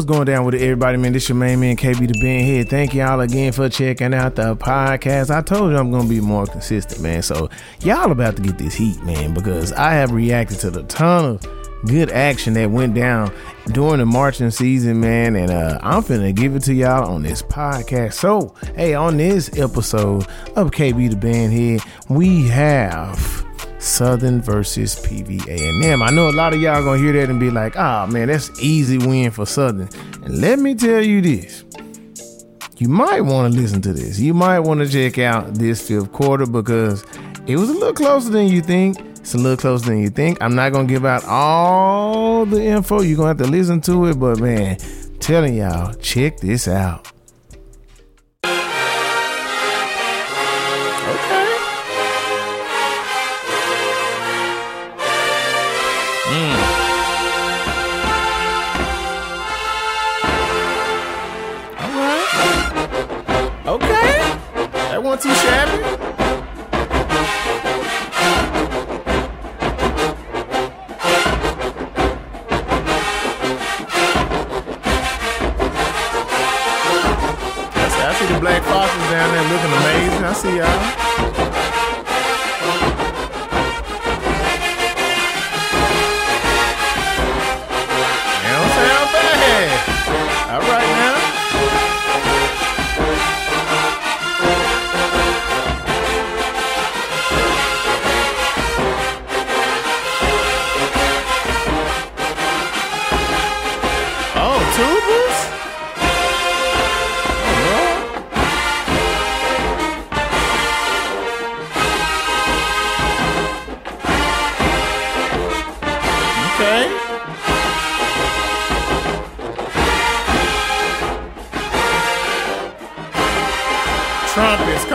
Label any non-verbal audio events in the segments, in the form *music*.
What's going down with it, everybody? Man, this is your main man, KB the Bandhead. Thank y'all again for checking out the podcast. I told you I'm gonna be more consistent, man. So y'all about to get this heat, man, because I have reacted to the ton of good action that went down during the marching season, man. And uh, I'm finna give it to y'all on this podcast. So, hey, on this episode of KB the Bandhead, we have Southern versus PVA&M. I know a lot of y'all gonna hear that and be like, "Ah, oh, man, that's easy win for Southern." And let me tell you this: you might want to listen to this. You might want to check out this fifth quarter because it was a little closer than you think. It's a little closer than you think. I'm not gonna give out all the info. You're gonna have to listen to it, but man, telling y'all, check this out.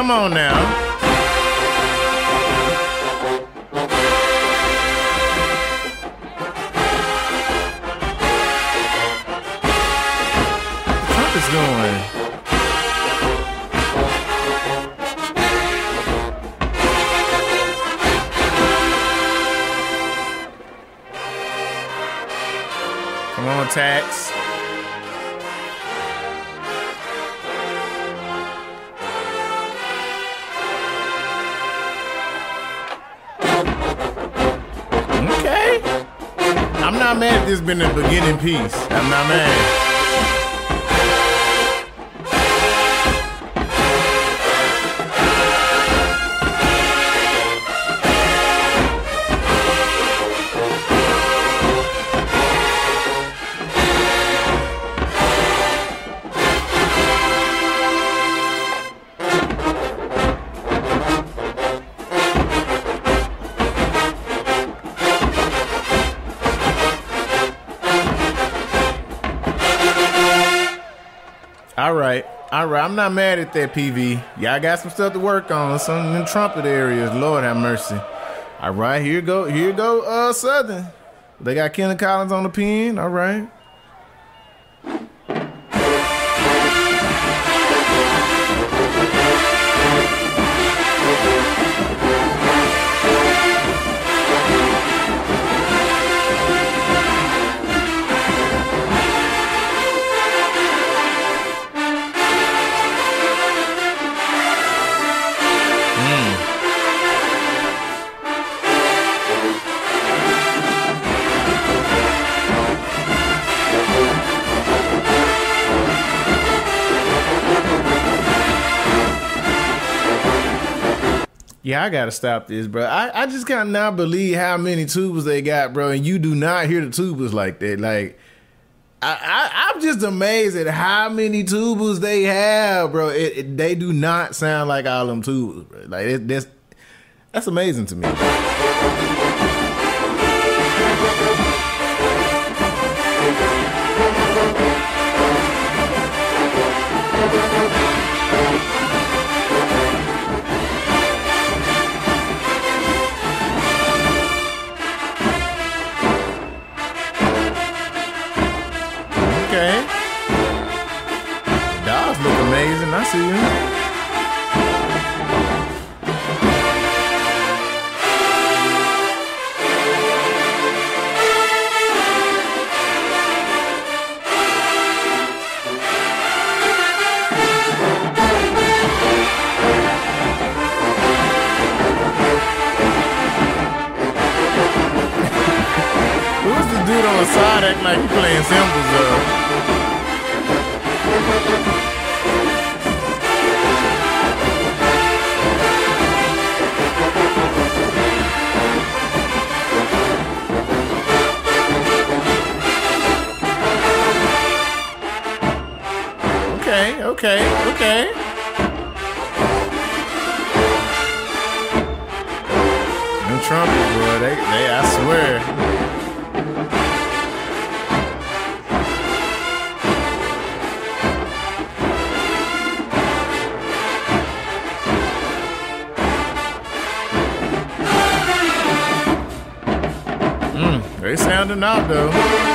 Come on now. Not mad if this been the beginning piece. I'm not mad. All right. I'm not mad at that, PV. Y'all got some stuff to work on. Some in trumpet areas. Lord have mercy. All right. Here go. Here go uh, Southern. They got Kenny Collins on the pin. All right. I gotta stop this, bro. I, I just cannot believe how many tubas they got, bro, and you do not hear the tubas like that. Like, I, I am just amazed at how many tubas they have, bro. It, it, they do not sound like all them tubas, bro. Like it, that's that's amazing to me. Okay, okay, okay. trumpet, bro. They, they, I swear. Mm, they sounding out though.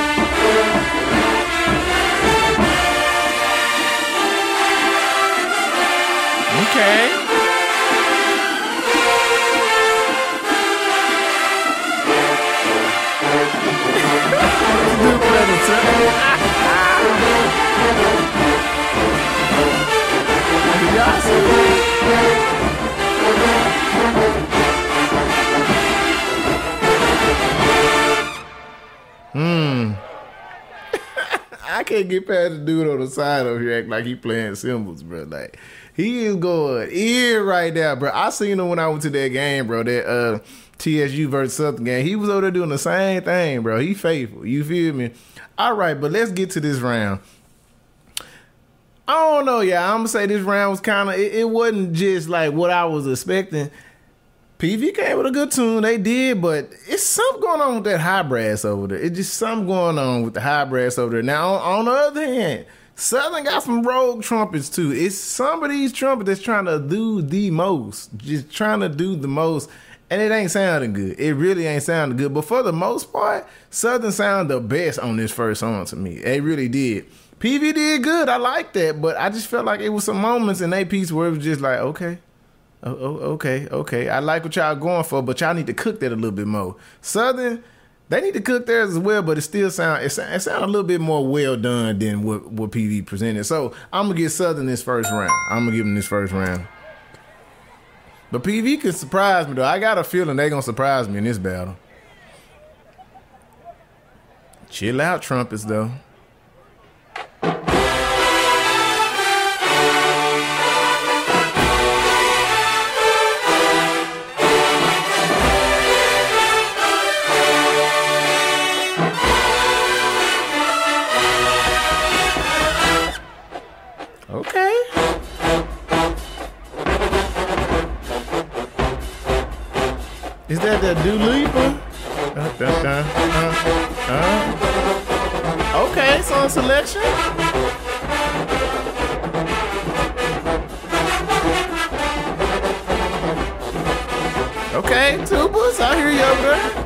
Hmm. *laughs* I can't get past the dude on the side over here acting like he playing cymbals, bro. Like he is going in right now, bro. I seen him when I went to that game, bro. That uh TSU versus Southern game. He was over there doing the same thing, bro. He faithful. You feel me? All right, but let's get to this round. I don't know, yeah. I'm gonna say this round was kind of. It, it, wasn't just like what I was expecting. PV came with a good tune, they did, but it's something going on with that high brass over there. It's just something going on with the high brass over there. Now, on, on the other hand, Southern got some rogue trumpets too. It's some of these trumpets that's trying to do the most, just trying to do the most and it ain't sounding good. It really ain't sounding good. But for the most part, Southern sounded the best on this first song to me. It really did. PV did good. I like that, but I just felt like it was some moments in that piece where it was just like, okay, oh, oh, okay, okay. I like what y'all going for, but y'all need to cook that a little bit more. Southern, they need to cook theirs as well, but it still sound it sound, it sound a little bit more well done than what what PV presented. So I'm gonna get Southern this first round. I'm gonna give him this first round. But PV can surprise me though. I got a feeling they gonna surprise me in this battle. Chill out, trumpets though. Is that the Dua Lipa? Uh, uh, uh, okay, song selection. Okay, tubas, I hear you over there.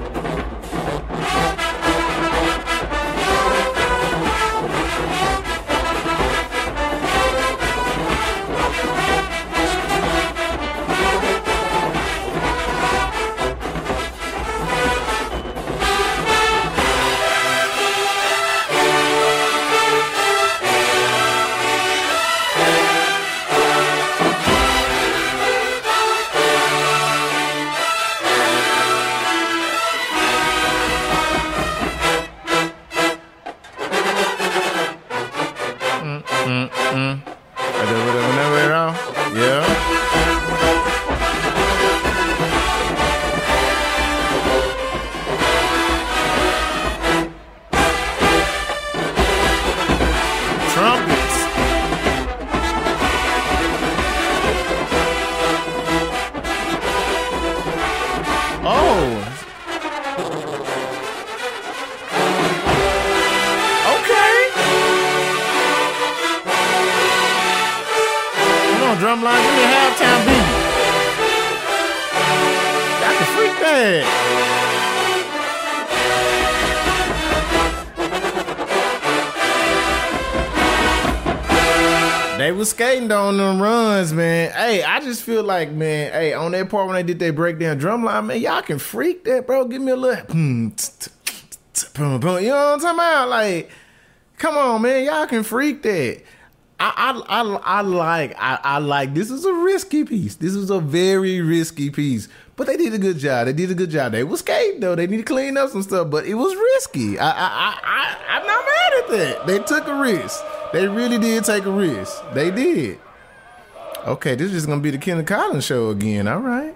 Skating on them runs, man. Hey, I just feel like, man, hey, on that part when they did that breakdown drum line, man, y'all can freak that, bro. Give me a little, *clears throat* you know what I'm talking about? Like, come on, man, y'all can freak that. I, I, I, I like I, I like this is a risky piece. This was a very risky piece. But they did a good job. They did a good job. They was skating though. They need to clean up some stuff, but it was risky. I I I, I I'm not mad at that. They took a risk. They really did take a risk. They did. Okay, this is gonna be the Kenny Collins show again. All right.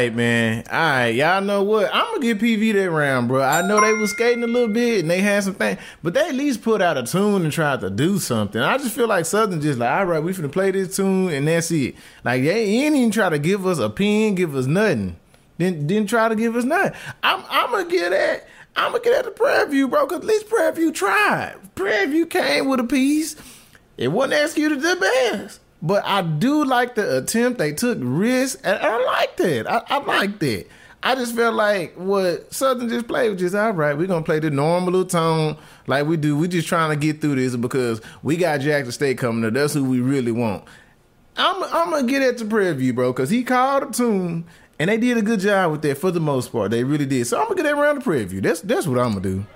right, man. All right, y'all know what? I'm gonna give PV that round, bro. I know they was skating a little bit and they had some things, but they at least put out a tune and tried to do something. I just feel like Southern just like, all right, we finna play this tune and that's it. Like they ain't even try to give us a pin, give us nothing. Didn't didn't try to give us nothing. I'm I'm gonna get that. I'm gonna get at the Prairie View, bro. Cause at least Prairie View tried. Prairie View came with a piece. It wasn't ask you to the best. But I do like the attempt. They took risks, and I like that. I, I like that. I just felt like what Southern just played was just all right. We're gonna play the normal tone like we do. We're just trying to get through this because we got Jackson State coming up. That's who we really want. I'm I'm gonna get at the Prairie View, bro, because he called a tune and they did a good job with that for the most part. They really did. So I'm gonna get that around the Prairie View. That's that's what I'm gonna do.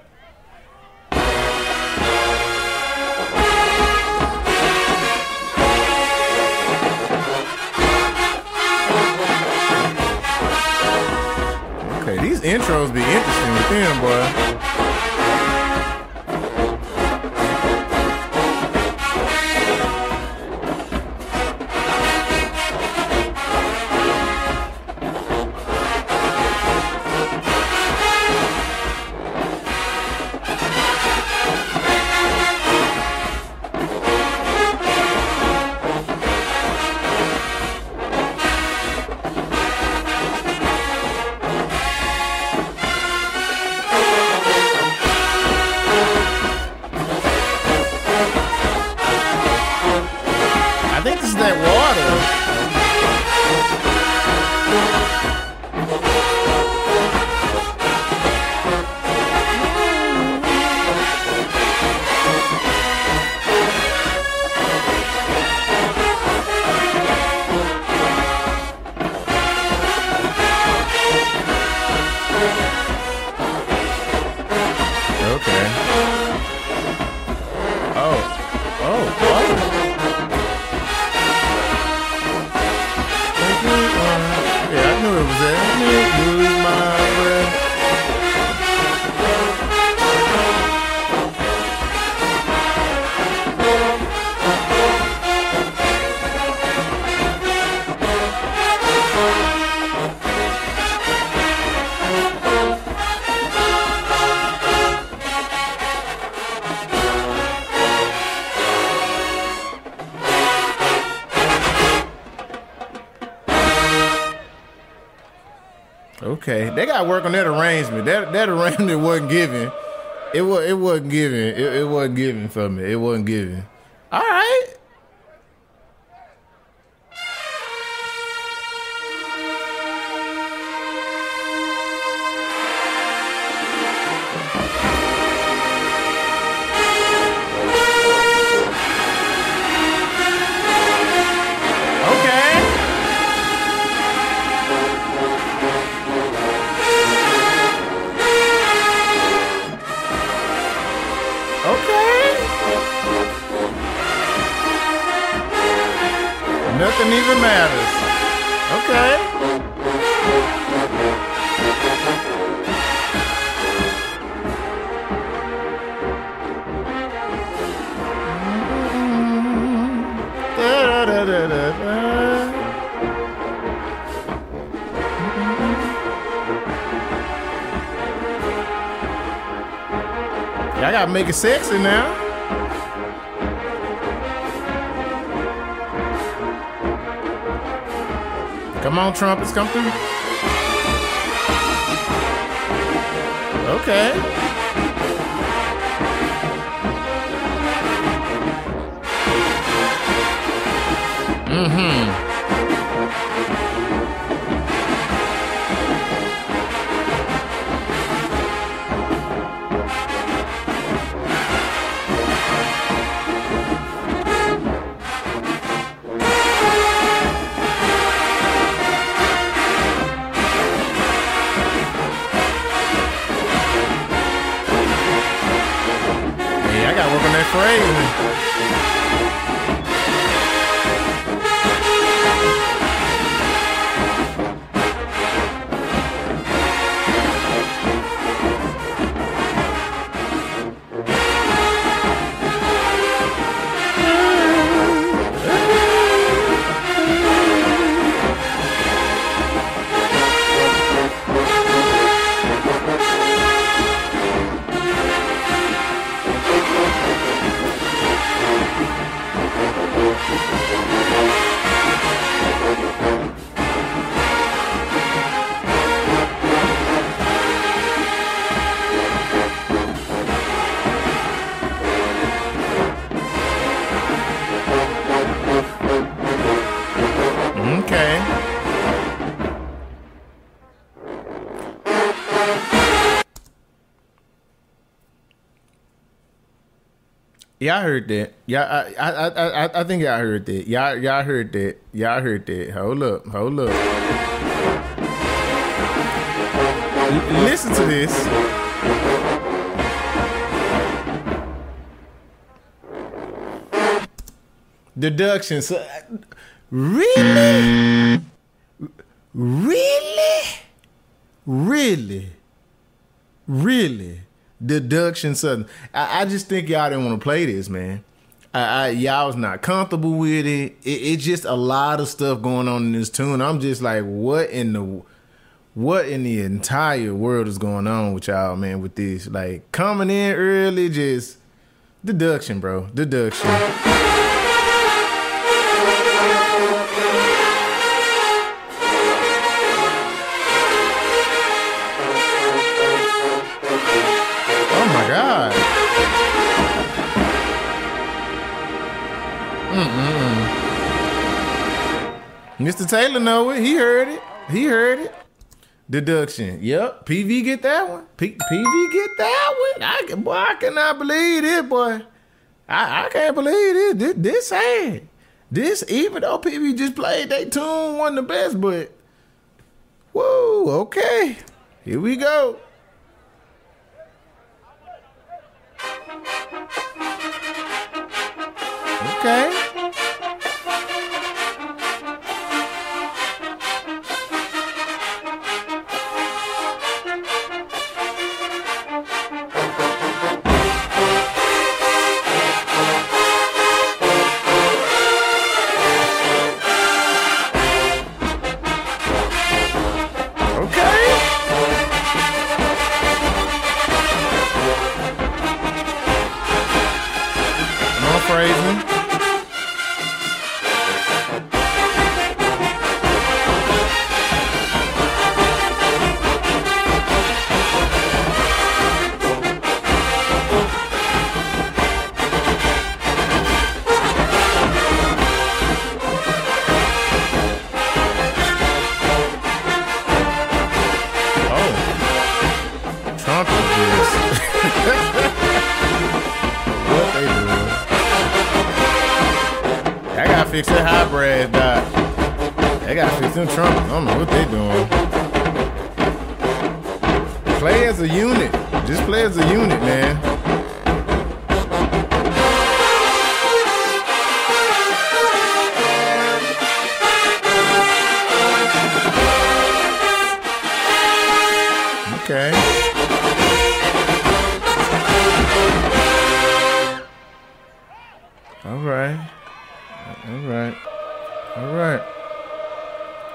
Intros be interesting with them, boy. Work on that arrangement. That that arrangement *laughs* wasn't given. It was it wasn't given. It, it wasn't given for me. It wasn't given. Make it sexy now. Come on, trumpets, come through. Okay. Hey, Y'all heard that. I, I, I, I, I think y'all heard that. Y'all, y'all heard that. Y'all heard that. Hold up, hold up. Listen to this. Deductions. Really? Really? Really? Really? Deduction something. I, I just think y'all didn't want to play this, man. I, I y'all was not comfortable with it. it. It's just a lot of stuff going on in this tune. I'm just like, what in the what in the entire world is going on with y'all, man, with this? Like coming in early, just deduction, bro. Deduction. Mr. Taylor know it. He heard it. He heard it. Deduction. Yep. PV get that one. P- PV get that one. I can, boy, I cannot believe it, boy. I, I can't believe it. This, this sad. This, even though PV just played they tune wasn't the best, but whoa, okay. Here we go. Okay.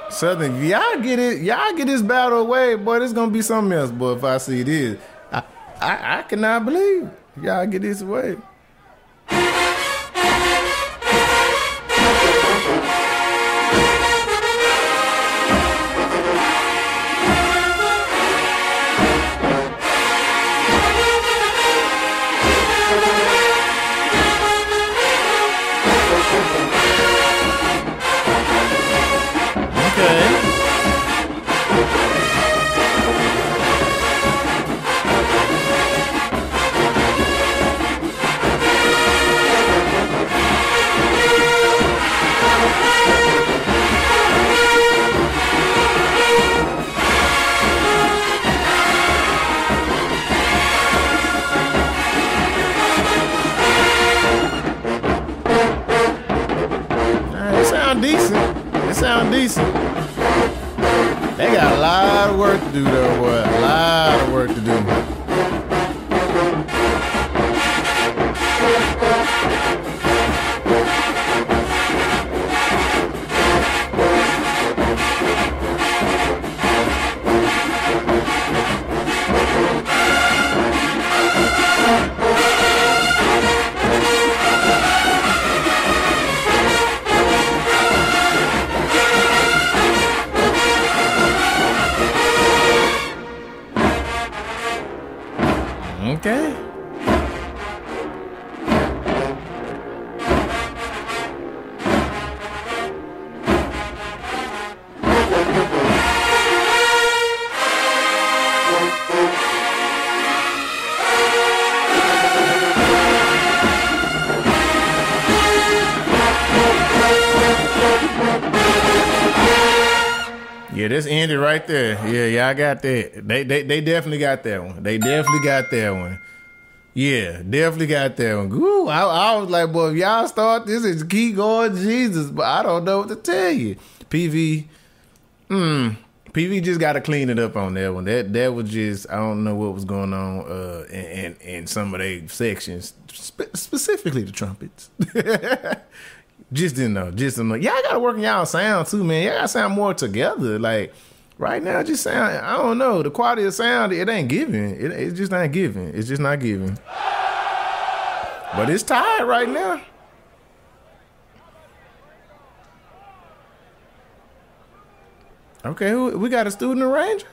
Southern, y'all get it, y'all get this battle away, boy. This gonna be something else, boy. If I see this, I, I, I cannot believe y'all get this away. They got a lot of work to do, though, boy. A lot of work to do. Right there. Yeah, yeah, I got that. They they they definitely got that one. They definitely got that one. Yeah, definitely got that one. Ooh, I, I was like, boy, if y'all start this, is keep going, Jesus. But I don't know what to tell you. PV, hmm, PV just got to clean it up on that one. That that was just I don't know what was going on uh, in, in, in some of their sections, spe- specifically the trumpets. *laughs* just didn't know. Just didn't know. Y'all got to work on y'all sound too, man. Y'all got to sound more together. Like Right now, just sound. I don't know the quality of sound. It ain't giving. It, it's just not giving. It's just not giving. But it's tired right now. Okay, we got a student arranger.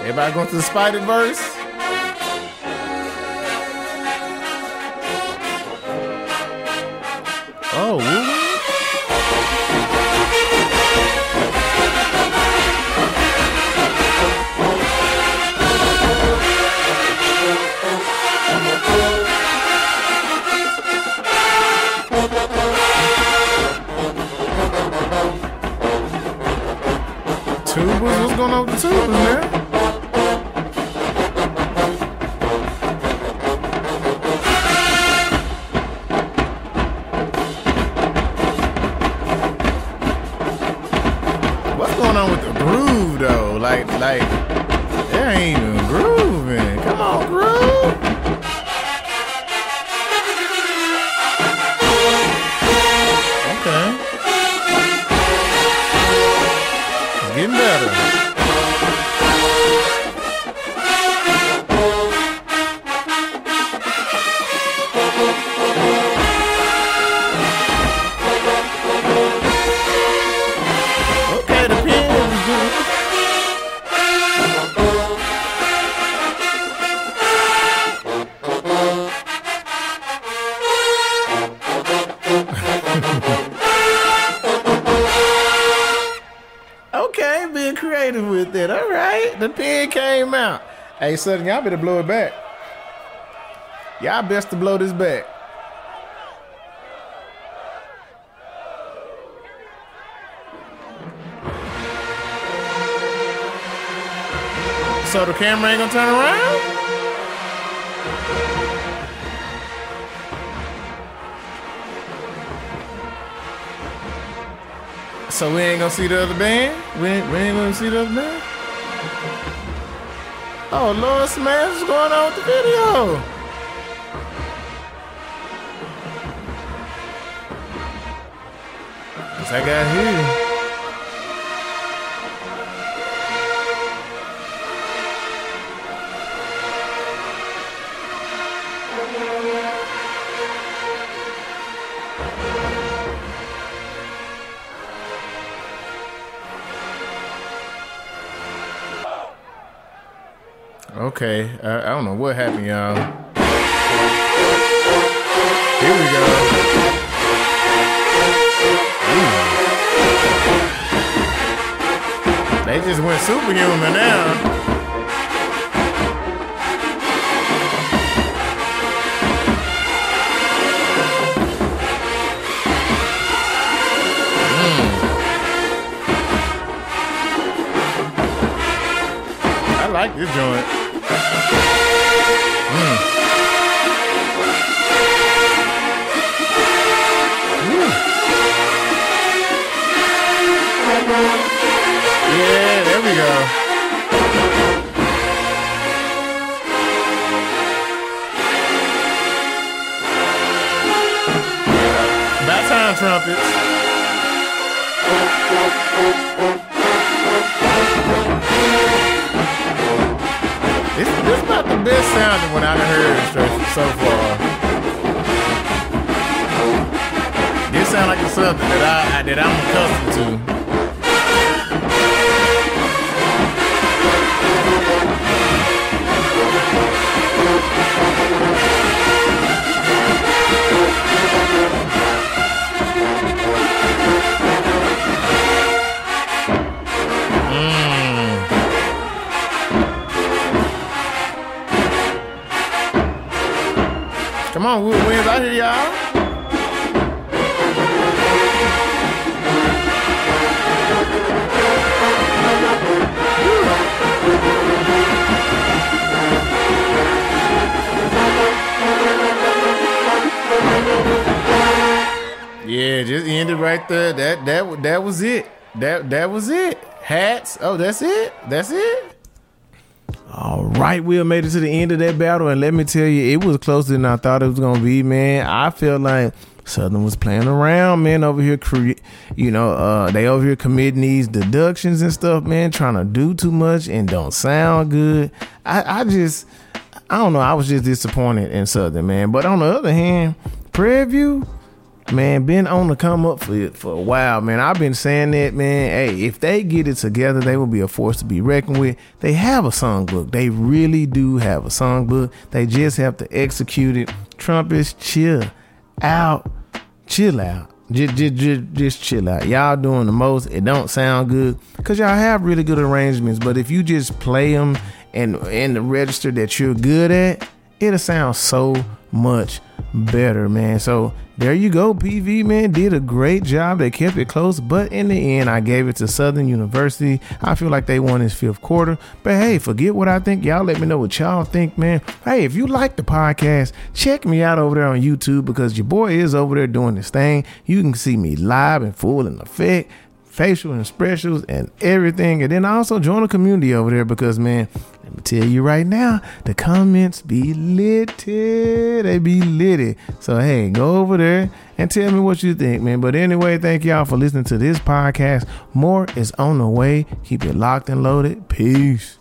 Everybody going to the Spider Verse? Oh, life. right? The pin came out. Hey, Southern, y'all better blow it back. Y'all best to blow this back. So the camera ain't gonna turn around? So we ain't gonna see the other band? We ain't, we ain't gonna see the other band? Oh Lord Smash, what's going on with the video? Cause I got here. Okay, I, I don't know what happened, y'all. Here we go. Ooh. They just went superhuman now. Hmm. I like this joint. Yeah, there we go. Trumpets. This, this is about the best sounding one I've heard so far. This sound like it's something that I that I'm accustomed to. Come on, Winds out here, y'all. Yeah, just ended right there. That that that was it. That that was it. Hats. Oh, that's it. That's it. All right, we have made it to the end of that battle, and let me tell you, it was closer than I thought it was gonna be, man. I felt like Southern was playing around, man, over here, cre- you know, uh, they over here committing these deductions and stuff, man, trying to do too much and don't sound good. I, I just, I don't know, I was just disappointed in Southern, man. But on the other hand, Prairie View, man, been on the come up for for a while, man. I've been saying that, man. Hey, if they get it together, they will be a force to be reckoned with. They have a songbook. They really do have a songbook. They just have to execute it. Trump is chill out, chill out. Just, just, just, just chill out. Y'all doing the most. It don't sound good because y'all have really good arrangements. But if you just play them and in the register that you're good at, it'll sound so much better, man. So there you go. PV, man, did a great job. They kept it close, but in the end, I gave it to Southern University. I feel like they won this fifth quarter. But hey, forget what I think. Y'all let me know what y'all think, man. Hey, if you like the podcast, check me out over there on YouTube because your boy is over there doing this thing. You can see me live and full in effect facial expressions and everything. And then also join the community over there because man, let me tell you right now, the comments be litty. They be litty. So hey, go over there and tell me what you think, man. But anyway, thank y'all for listening to this podcast. More is on the way. Keep it locked and loaded. Peace.